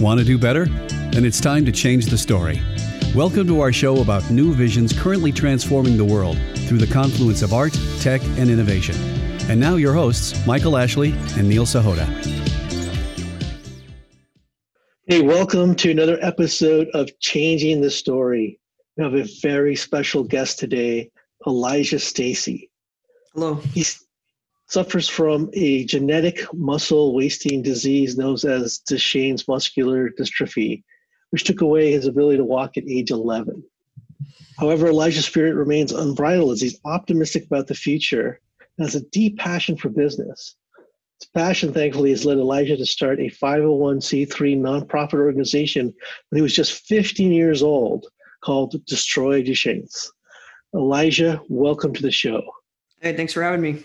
Want to do better? Then it's time to change the story. Welcome to our show about new visions currently transforming the world through the confluence of art, tech, and innovation. And now, your hosts, Michael Ashley and Neil Sahota. Hey, welcome to another episode of Changing the Story. We have a very special guest today, Elijah Stacy. Hello. He suffers from a genetic muscle wasting disease known as Duchenne's muscular dystrophy, which took away his ability to walk at age 11. However, Elijah's spirit remains unbridled as he's optimistic about the future and has a deep passion for business. His passion, thankfully, has led Elijah to start a 501c3 nonprofit organization when he was just 15 years old called Destroy Duchenne's. Elijah, welcome to the show. Hey, thanks for having me.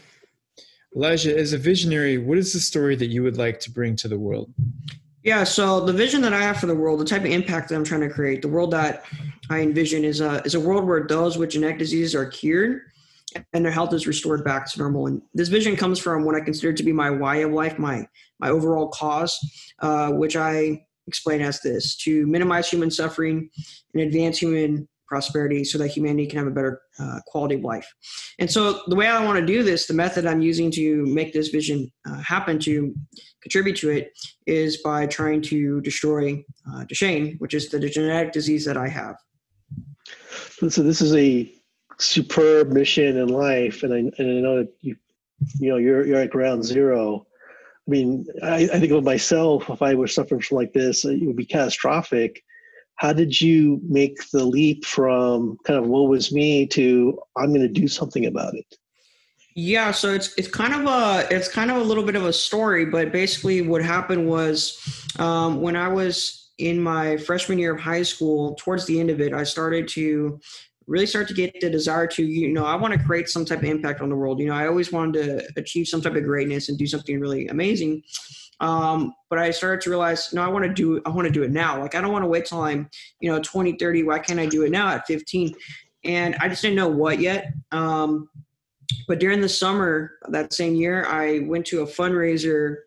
Elijah, as a visionary, what is the story that you would like to bring to the world? Yeah, so the vision that I have for the world, the type of impact that I'm trying to create, the world that I envision is a is a world where those with genetic diseases are cured and their health is restored back to normal. And this vision comes from what I consider to be my why of life, my my overall cause, uh, which I explain as this: to minimize human suffering and advance human prosperity so that humanity can have a better uh, quality of life. And so, the way I want to do this, the method I'm using to make this vision uh, happen, to contribute to it, is by trying to destroy uh, Duchenne, which is the genetic disease that I have. So, this is a superb mission in life, and I, and I know that you, you know, you're you're at ground zero. I mean, I, I think of myself. If I were suffering from like this, it would be catastrophic how did you make the leap from kind of what was me to i'm going to do something about it yeah so it's it's kind of a it's kind of a little bit of a story but basically what happened was um, when i was in my freshman year of high school towards the end of it i started to really start to get the desire to you know i want to create some type of impact on the world. You know i always wanted to achieve some type of greatness and do something really amazing um, but I started to realize, no, I want to do, I want to do it now. Like, I don't want to wait till I'm, you know, 20, 30. Why can't I do it now at 15? And I just didn't know what yet. Um, but during the summer that same year, I went to a fundraiser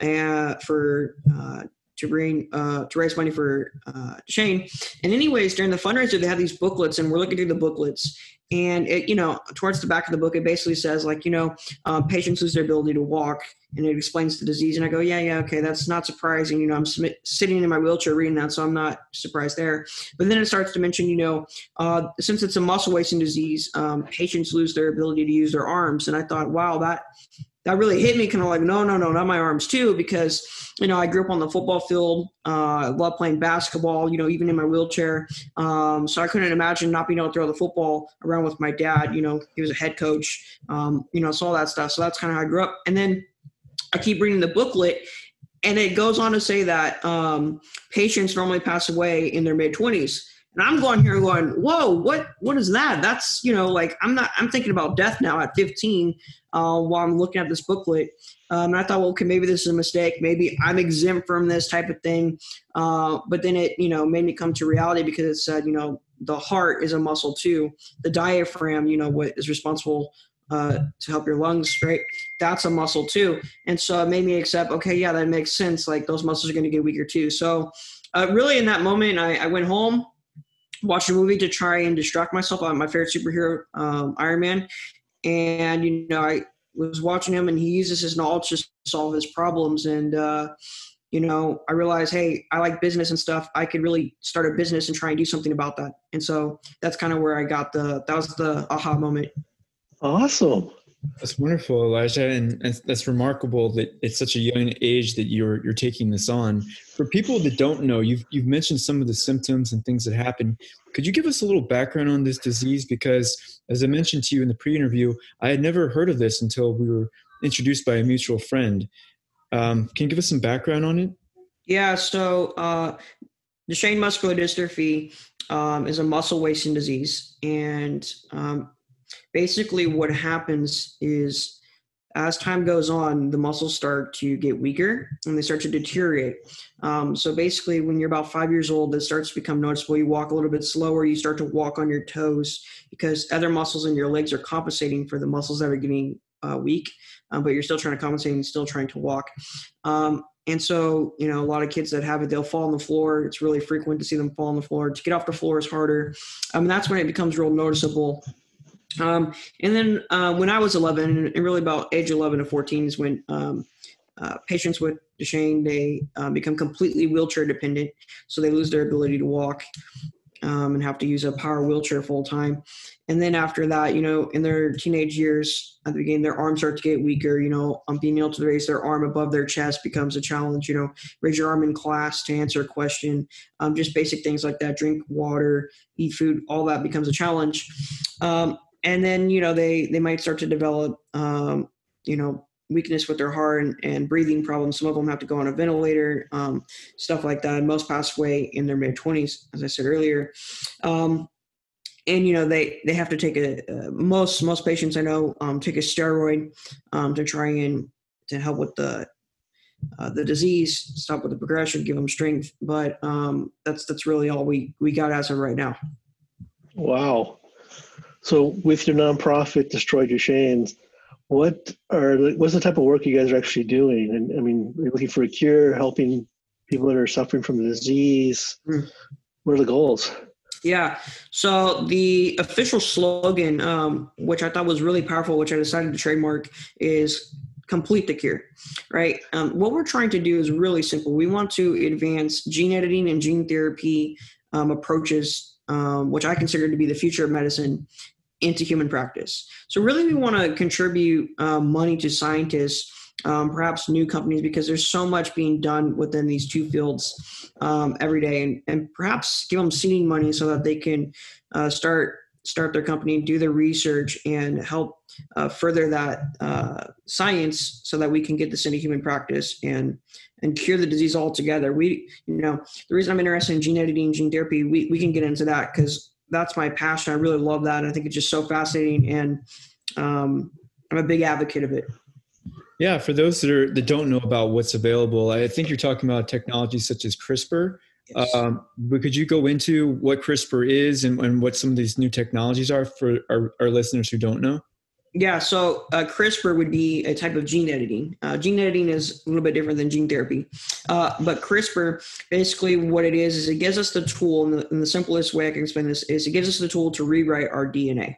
uh, for uh, to bring uh, to raise money for uh, Duchenne. And anyways, during the fundraiser, they had these booklets, and we're looking through the booklets. And it, you know, towards the back of the book, it basically says like, you know, uh, patients lose their ability to walk, and it explains the disease. And I go, yeah, yeah, okay, that's not surprising. You know, I'm sm- sitting in my wheelchair reading that, so I'm not surprised there. But then it starts to mention, you know, uh, since it's a muscle wasting disease, um, patients lose their ability to use their arms. And I thought, wow, that that really hit me kind of like no no no not my arms too because you know i grew up on the football field uh, i love playing basketball you know even in my wheelchair. Um, so i couldn't imagine not being able to throw the football around with my dad you know he was a head coach um, you know so all that stuff. So that's kind of how i grew up. And then i keep reading the booklet and it goes on to say that um, patients normally pass away in their mid 20s and I'm going here going, whoa, what what is that? That's you know, like I'm not I'm thinking about death now at 15 uh, while I'm looking at this booklet. Um, and I thought, well, okay, maybe this is a mistake. Maybe I'm exempt from this type of thing. Uh, but then it, you know, made me come to reality because it said, you know, the heart is a muscle too. The diaphragm, you know, what is responsible uh, to help your lungs, right? That's a muscle too. And so it made me accept, okay, yeah, that makes sense. Like those muscles are going to get weaker too. So uh, really in that moment, I, I went home watched a movie to try and distract myself on my favorite superhero, um, Iron Man. And, you know, I was watching him and he uses his knowledge to solve his problems. And, uh, you know, I realized, hey, I like business and stuff. I could really start a business and try and do something about that. And so that's kind of where I got the, that was the aha moment. Awesome. That's wonderful, Elijah, and, that's remarkable that it's such a young age that you're you're taking this on. For people that don't know, you've you've mentioned some of the symptoms and things that happen. Could you give us a little background on this disease? Because as I mentioned to you in the pre-interview, I had never heard of this until we were introduced by a mutual friend. Um, can you give us some background on it? Yeah. So uh, Duchenne muscular dystrophy um, is a muscle wasting disease, and um, basically what happens is as time goes on, the muscles start to get weaker and they start to deteriorate. Um, so basically, when you're about five years old, it starts to become noticeable. You walk a little bit slower. You start to walk on your toes because other muscles in your legs are compensating for the muscles that are getting uh, weak, um, but you're still trying to compensate and still trying to walk. Um, and so, you know, a lot of kids that have it, they'll fall on the floor. It's really frequent to see them fall on the floor. To get off the floor is harder. Um, that's when it becomes real noticeable. Um, and then uh, when I was 11, and really about age 11 to 14 is when um, uh, patients with Duchenne, they uh, become completely wheelchair dependent. So they lose their ability to walk um, and have to use a power wheelchair full time. And then after that, you know, in their teenage years, at the beginning, their arms start to get weaker. You know, um, being able to raise their arm above their chest becomes a challenge. You know, raise your arm in class to answer a question. Um, just basic things like that. Drink water, eat food. All that becomes a challenge. Um, and then you know they they might start to develop um, you know weakness with their heart and, and, breathing problems. Some of them have to go on a ventilator, um, stuff like that. Most pass away in their mid 20s, as I said earlier. Um, and you know they they have to take a uh, most most patients I know um, take a steroid um, to try and to help with the uh, the disease, stop with the progression, give them strength. But um, that's that's really all we we got as of right now. Wow. So with your nonprofit, Destroy Duchenne's, what are what's the type of work you guys are actually doing? And I mean, are you looking for a cure, helping people that are suffering from the disease? Mm. What are the goals? Yeah. So the official slogan, um, which I thought was really powerful, which I decided to trademark, is complete the cure, right? Um, what we're trying to do is really simple. We want to advance gene editing and gene therapy um, approaches, um, which I consider to be the future of medicine, into human practice. So really, we want to contribute um, money to scientists, um, perhaps new companies, because there's so much being done within these two fields um, every day, and, and perhaps give them seeding money so that they can uh, start start their company, do their research, and help uh, further that uh, science so that we can get this into human practice and and cure the disease altogether. We, you know, the reason I'm interested in gene editing, gene therapy, we, we can get into that because that's my passion. I really love that. I think it's just so fascinating, and um, I'm a big advocate of it. Yeah, for those that are that don't know about what's available, I think you're talking about technologies such as CRISPR. Yes. Um, but could you go into what CRISPR is and, and, what some of these new technologies are for our, our listeners who don't know? Yeah, so uh, CRISPR would be a type of gene editing. Uh, gene editing is a little bit different than gene therapy. Uh, but CRISPR, basically, what it is, is it gives us the tool, and the, and the, simplest way I can explain this is it gives us the tool to rewrite our DNA.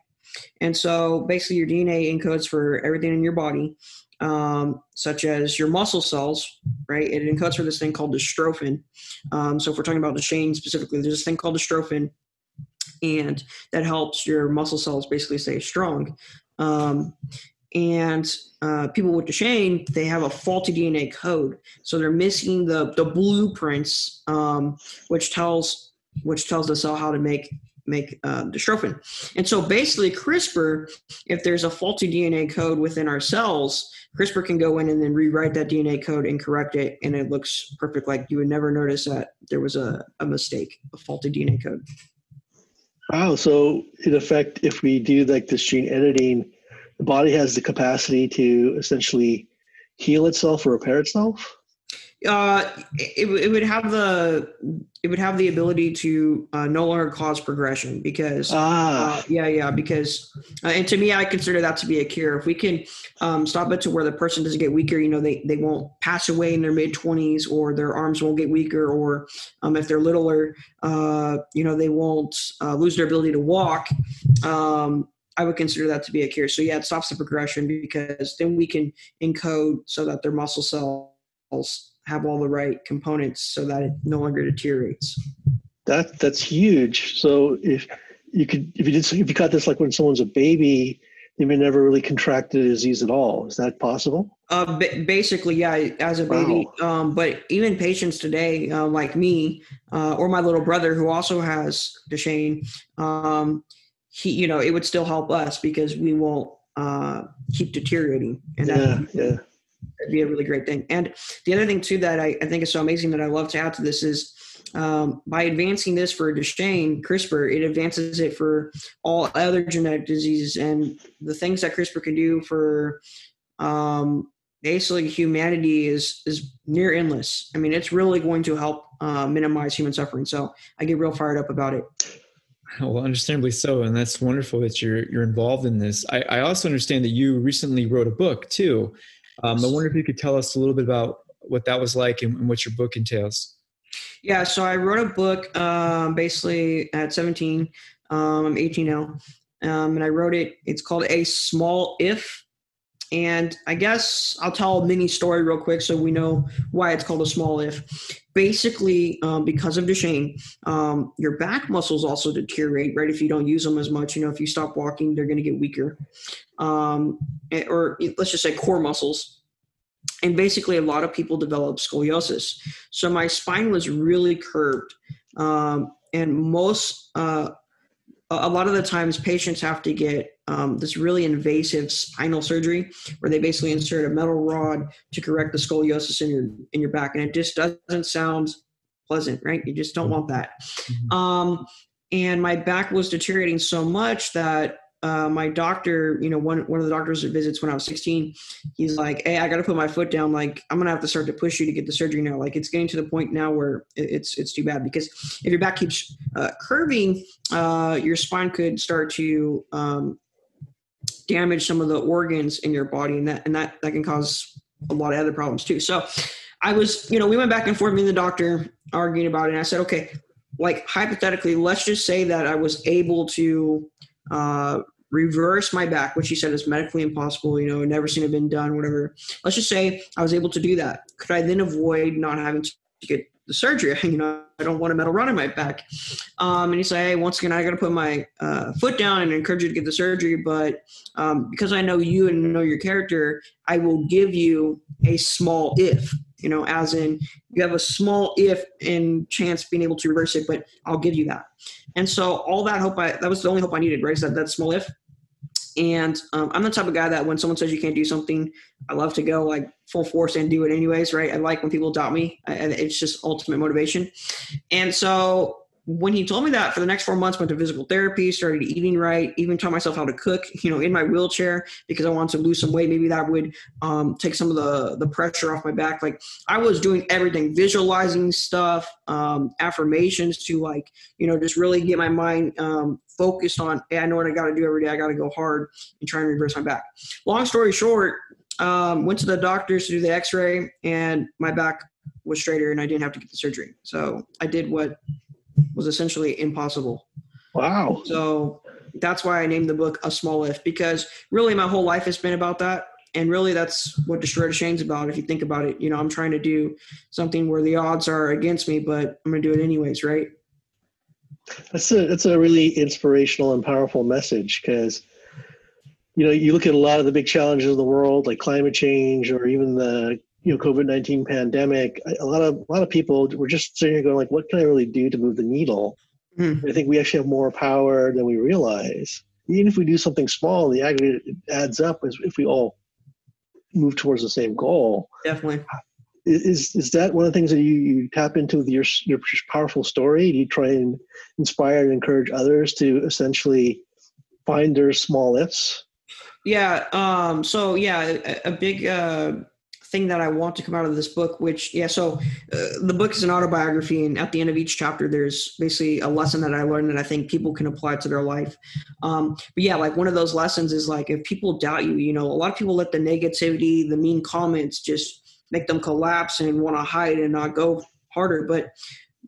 And so basically, your DNA encodes for everything in your body, um, such as your muscle cells, right? It encodes for this thing called dystrophin. Um, so if we're talking about Duchenne specifically, there's this thing called dystrophin and that helps your muscle cells basically stay strong. Um, and uh, people with Duchenne, they have a faulty DNA code, so they're missing the the blueprints, um, which tells which tells the cell how to make make uh, dystrophin. And so basically, CRISPR, if there's a faulty DNA code within our cells, CRISPR can go in and then rewrite that DNA code and correct it, and it looks perfect. Like you would never notice that there was a, a mistake, a faulty DNA code. Wow. So in effect, if we do like this gene editing, the body has the capacity to essentially heal itself or repair itself? Uh, it, it would have the it would have the ability to uh, no longer cause progression because ah. Uh, yeah yeah because uh, and to me I consider that to be a cure if we can um, stop it to where the person doesn't get weaker you know they they won't pass away in their mid 20s or their arms won't get weaker or um, if they're littler uh, you know they won't uh, lose their ability to walk um, I would consider that to be a cure. So yeah, it stops the progression because then we can encode so that their muscle cells have all the right components so that it no longer deteriorates. That that's huge. So if you could if you did if you got this like when someone's a baby, they may never really contract the disease at all. Is that possible? Uh, basically, yeah, as a baby. Wow. Um, but even patients today, uh, like me, uh, or my little brother who also has Duchenne, um, he, you know, it would still help us because we won't uh, keep deteriorating. And yeah, that, yeah. That'd be a really great thing. And the other thing too that I, I think is so amazing that I love to add to this is um, by advancing this for Duchenne, CRISPR, it advances it for all other genetic diseases and the things that CRISPR can do for um, basically humanity is is near endless. I mean, it's really going to help uh, minimize human suffering. So I get real fired up about it. Well, understandably so, and that's wonderful that you're you're involved in this. I, I also understand that you recently wrote a book too. Um, I wonder if you could tell us a little bit about what that was like and, and what your book entails. Yeah, so I wrote a book um, basically at 17. Um, I'm 18 now. Um, and I wrote it, it's called A Small If. And I guess I'll tell a mini story real quick so we know why it's called a small if. Basically, um, because of Duchenne, um, your back muscles also deteriorate, right? If you don't use them as much, you know, if you stop walking, they're going to get weaker. Um, eh, or let's just say core muscles and basically a lot of people develop scoliosis so my spine was really curved um, and most uh, a lot of the times patients have to get um, this really invasive spinal surgery where they basically insert a metal rod to correct the scoliosis in your in your back. And it just doesn't sound pleasant right? You just don't want that. Mm-hmm. um, and my back was deteriorating so much that uh, my doctor, you know, one one of the doctors that visits when I was 16, he's like, "Hey, I got to put my foot down. Like, I'm gonna have to start to push you to get the surgery now. Like, it's getting to the point now where it's it's too bad because if your back keeps uh, curving, uh, your spine could start to um, damage some of the organs in your body, and that and that that can cause a lot of other problems too. So, I was, you know, we went back and forth, me and the doctor arguing about it, and I said, okay, like hypothetically, let's just say that I was able to uh, reverse my back, which he said is medically impossible, you know, never seen it been done, whatever. Let's just say I was able to do that. Could I then avoid not having to get the surgery? You know, I don't want a metal rod in my back. Um, and he said, hey, once again, I got to put my uh, foot down and encourage you to get the surgery. But um, because I know you and know your character, I will give you a small if, you know, as in you have a small if in chance being able to reverse it, but I'll give you that. And so all that hope I, that was the only hope I needed, right? Is that, that small if. And um, I'm the type of guy that when someone says you can't do something, I love to go like full force and do it anyways, right? I like when people doubt me. I, it's just ultimate motivation. And so when he told me that for the next four months, went to physical therapy, started eating right, even taught myself how to cook, you know, in my wheelchair because I wanted to lose some weight. Maybe that would um, take some of the the pressure off my back. Like I was doing everything, visualizing stuff, um, affirmations to like, you know, just really get my mind um, focused on, hey, I know what I got to do every day. I got to go hard and try and reverse my back. Long story short, um, went to the doctors to do the X-ray, and my back was straighter, and I didn't have to get the surgery. So I did what was essentially impossible. Wow. So that's why I named the book A Small If because really my whole life has been about that. And really that's what Destroy Duchenne's about. If you think about it, you know, I'm trying to do something where the odds are against me, but I'm going to do it anyways, right? That's a, that's a really inspirational and powerful message because, you know, you look at a lot of the big challenges of the world, like climate change or even the you know COVID nineteen pandemic, a lot of a lot of people were just sitting here going like, what can I really do to move the needle? Mm. I think we actually have more power than we realize. Even if we do something small, the aggregate adds up as if we all move towards the same goal. Definitely. Is is that one of the things that you, you tap into with your your powerful story? Do you try and inspire and encourage others to essentially find their small ifs? Yeah. Um, so yeah, a, a big uh, thing that I want to come out of this book, which, yeah, so uh, the book is an autobiography, and at the end of each chapter, there's basically a lesson that I learned that I think people can apply to their life. Um, but yeah, like one of those lessons is like if people doubt you, you know, a lot of people let the negativity, the mean comments just make them collapse and want to hide and not go harder. But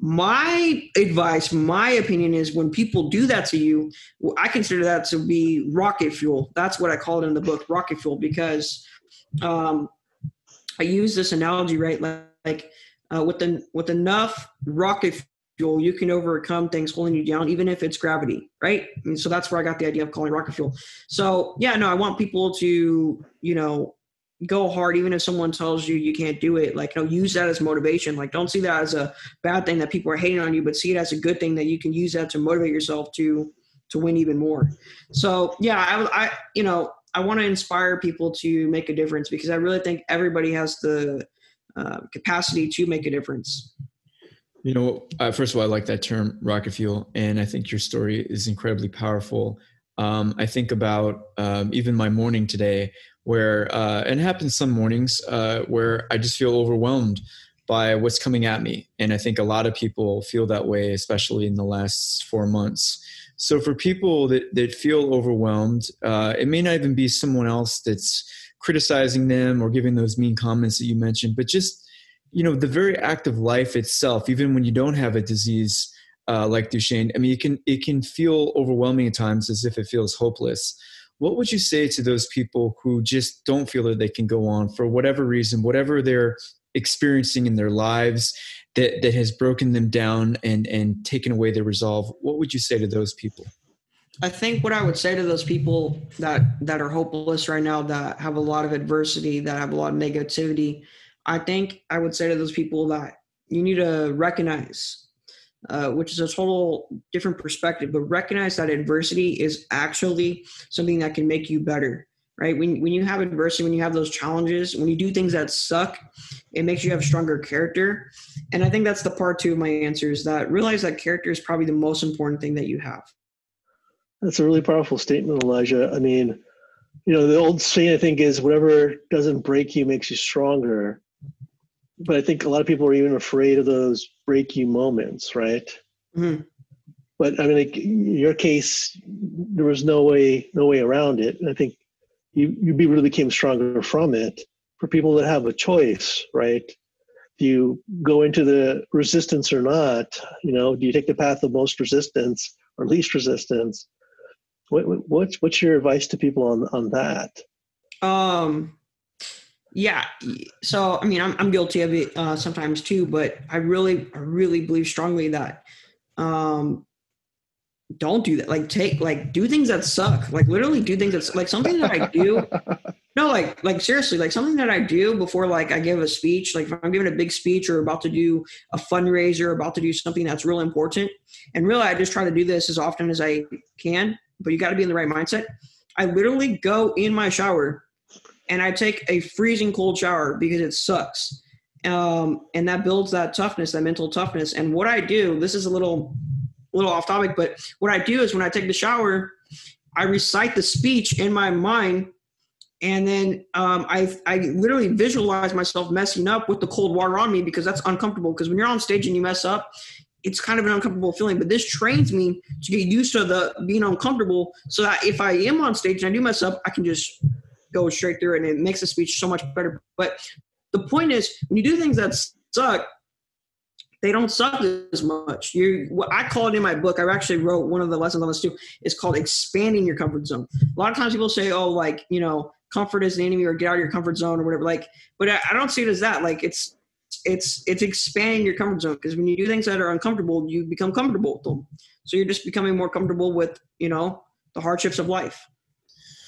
my advice, my opinion is when people do that to you, I consider that to be rocket fuel. That's what I call it in the book, rocket fuel, because um, I use this analogy, right? Like, like uh, with the with enough rocket fuel, you can overcome things holding you down, even if it's gravity, right? And so that's where I got the idea of calling rocket fuel. So yeah, no, I want people to, you know, go hard, even if someone tells you you can't do it. Like, you know, use that as motivation. Like, don't see that as a bad thing that people are hating on you, but see it as a good thing that you can use that to motivate yourself to to win even more. So yeah, I, I you know, I want to inspire people to make a difference because I really think everybody has the uh, capacity to make a difference. You know, uh, first of all, I like that term rocket fuel, and I think your story is incredibly powerful. Um, I think about um, even my morning today, where uh, and it happens some mornings uh, where I just feel overwhelmed by what's coming at me, and I think a lot of people feel that way, especially in the last four months. So for people that, that feel overwhelmed, uh, it may not even be someone else that's criticizing them or giving those mean comments that you mentioned, but just you know the very act of life itself even when you don't have a disease uh, like duchenne i mean it can it can feel overwhelming at times as if it feels hopeless. What would you say to those people who just don't feel that they can go on for whatever reason whatever they're experiencing in their lives that that has broken them down and and taken away their resolve what would you say to those people I think what I would say to those people that that are hopeless right now, that have a lot of adversity, that have a lot of negativity, I think I would say to those people that you need to recognize, uh, which is a total different perspective, but recognize that adversity is actually something that can make you better. Right? When when you have adversity, when you have those challenges, when you do things that suck, it makes you have stronger character. And I think that's the part two of my answer is that realize that character is probably the most important thing that you have. That's a really powerful statement, Elijah. I mean, you know, the old saying I think is whatever doesn't break you makes you stronger. But I think a lot of people are even afraid of those break you moments, right? Mm-hmm. But I mean, like in your case, there was no way, no way around it. And I think you you really became stronger from it. For people that have a choice, right? Do you go into the resistance or not? You know, do you take the path of most resistance or least resistance? What, what's what's your advice to people on on that? Um, yeah. So I mean, I'm I'm guilty of it uh, sometimes too, but I really I really believe strongly that um, don't do that. Like take like do things that suck. Like literally do things that's like something that I do. no, like like seriously, like something that I do before like I give a speech. Like if I'm giving a big speech or about to do a fundraiser, about to do something that's real important. And really, I just try to do this as often as I can but you got to be in the right mindset. I literally go in my shower and I take a freezing cold shower because it sucks. Um, and that builds that toughness, that mental toughness. And what I do, this is a little, little off topic, but what I do is when I take the shower, I recite the speech in my mind, and then um, I I literally visualize myself messing up with the cold water on me because that's uncomfortable. Because when you're on stage and you mess up, it's kind of an uncomfortable feeling. But this trains me to get used to the being uncomfortable, so that if I am on stage and I do mess up, I can just go straight through it, and it makes the speech so much better. But the point is, when you do things that suck, they don't suck as much. You, what I call it in my book. I actually wrote one of the lessons on this too. Is called expanding your comfort zone. A lot of times people say, "Oh, like you know, comfort is the enemy," or "Get out of your comfort zone," or whatever. Like, but I, I don't see it as that. Like, it's it's it's expanding your comfort zone because when you do things that are uncomfortable, you become comfortable with them. So you're just becoming more comfortable with you know the hardships of life.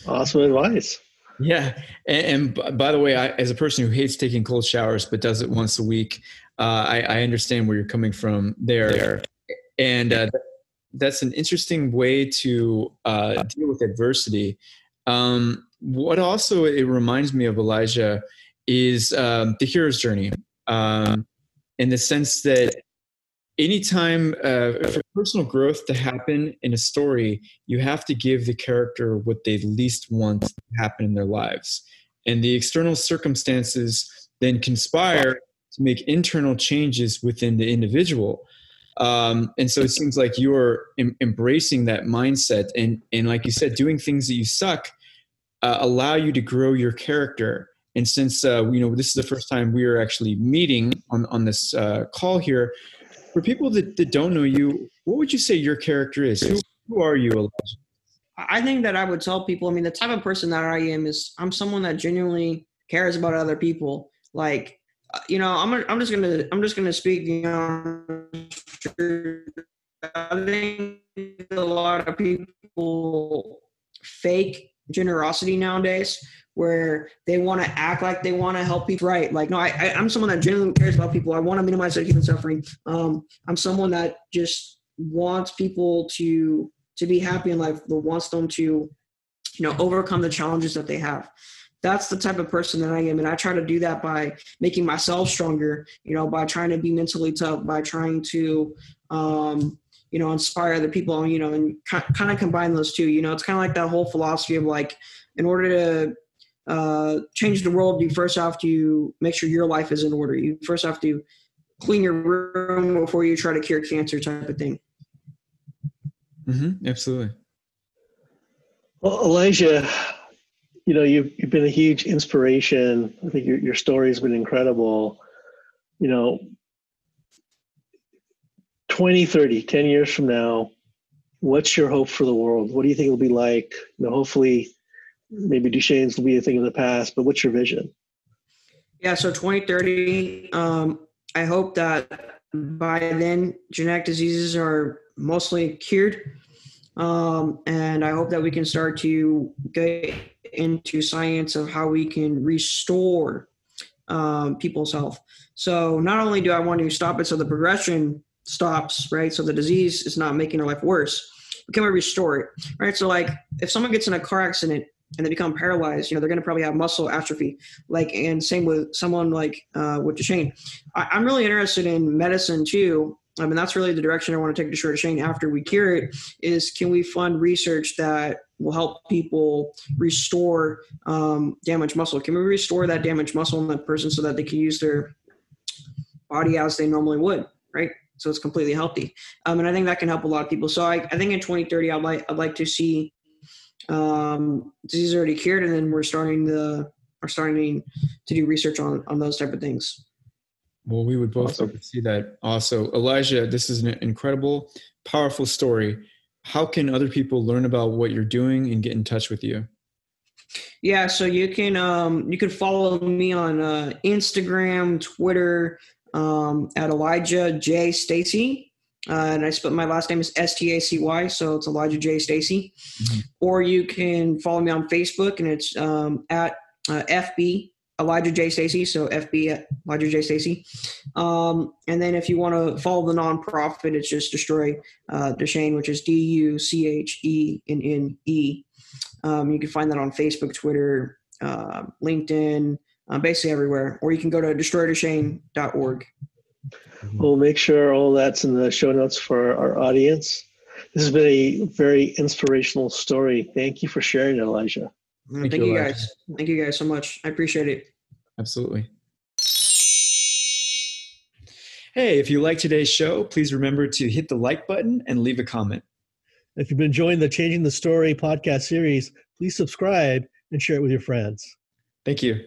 Awesome advice. Yeah, and, and by the way, I, as a person who hates taking cold showers but does it once a week, uh, I, I, understand where you're coming from there, and uh, that's an interesting way to uh, deal with adversity. Um, what also it reminds me of Elijah is um, the hero's journey um, in the sense that anytime uh, for personal growth to happen in a story, you have to give the character what they least want to happen in their lives. And the external circumstances then conspire to make internal changes within the individual. Um, and so it seems like you're em- embracing that mindset and, and like you said, doing things that you suck uh, allow you to grow your character and since uh, you know this is the first time we are actually meeting on on this uh, call here, for people that, that don't know you, what would you say your character is? Who, who are you, Elijah? I think that I would tell people. I mean, the type of person that I am is I'm someone that genuinely cares about other people. Like, you know, I'm I'm just gonna I'm just gonna speak. You know, I think a lot of people fake generosity nowadays where they want to act like they want to help people. Right. Like, no, I, I, am someone that genuinely cares about people. I want to minimize their human suffering. Um, I'm someone that just wants people to to be happy in life, that wants them to, you know, overcome the challenges that they have. That's the type of person that I am. And I try to do that by making myself stronger, you know, by trying to be mentally tough, by trying to, um, you know, inspire other people, you know, and kind of combine those two. You know, it's kind of like that whole philosophy of like, in order to uh, change the world, you first have to make sure your life is in order. You first have to clean your room before you try to cure cancer, type of thing. Mm-hmm, absolutely. Well, Elijah, you know you've you've been a huge inspiration. I think your your story has been incredible. you know, 20, 30, 10 years from now, what's your hope for the world? What do you think it'll be like? You know, hopefully, maybe Duchenne's will be a thing of the past, but what's your vision? Yeah, so 2030, um, I hope that by then genetic diseases are mostly cured. Um, and I hope that we can start to get into science of how we can restore um, people's health. So not only do I want to stop it so the progression stops, right? So the disease is not making their life worse, but can we restore it, right? So like if someone gets in a car accident and they become paralyzed, you know, they're going to probably have muscle atrophy. Like, and same with someone like uh, with Duchenne. I, I'm really interested in medicine too. I mean, that's really the direction I want to take Destroy Duchenne after we cure it. Is can we fund research that will help people restore um, damaged muscle? Can we restore that damaged muscle in that person so that they can use their body as they normally would, right? So it's completely healthy. Um, and I think that can help a lot of people. So I, I think in 2030, I'd like I'd like to see um, disease already cured, and then we're starting the are starting to do research on on those type of things. Well, we would both awesome. see that. Also, Elijah, this is an incredible, powerful story. How can other people learn about what you're doing and get in touch with you? Yeah, so you can um, you can follow me on uh, Instagram, Twitter um, at Elijah J Stacy. Uh, and I spelled my last name is S T A C Y, so it's Elijah J Stacy. Mm-hmm. Or you can follow me on Facebook, and it's um, at uh, FB Elijah J Stacy, so FB Elijah J Stacy. Um, and then if you want to follow the nonprofit, it's just Destroy uh, Duchenne, which is D U C H E N N E. Um, you can find that on Facebook, Twitter, uh, LinkedIn, uh, basically everywhere. Or you can go to destroyduchenne.org. Mm-hmm. We'll make sure all that's in the show notes for our audience. This has been a very inspirational story. Thank you for sharing, Elijah. Thank, Thank you, Elijah. guys. Thank you guys so much. I appreciate it. Absolutely. Hey, if you like today's show, please remember to hit the like button and leave a comment. If you've been enjoying the Changing the Story podcast series, please subscribe and share it with your friends. Thank you.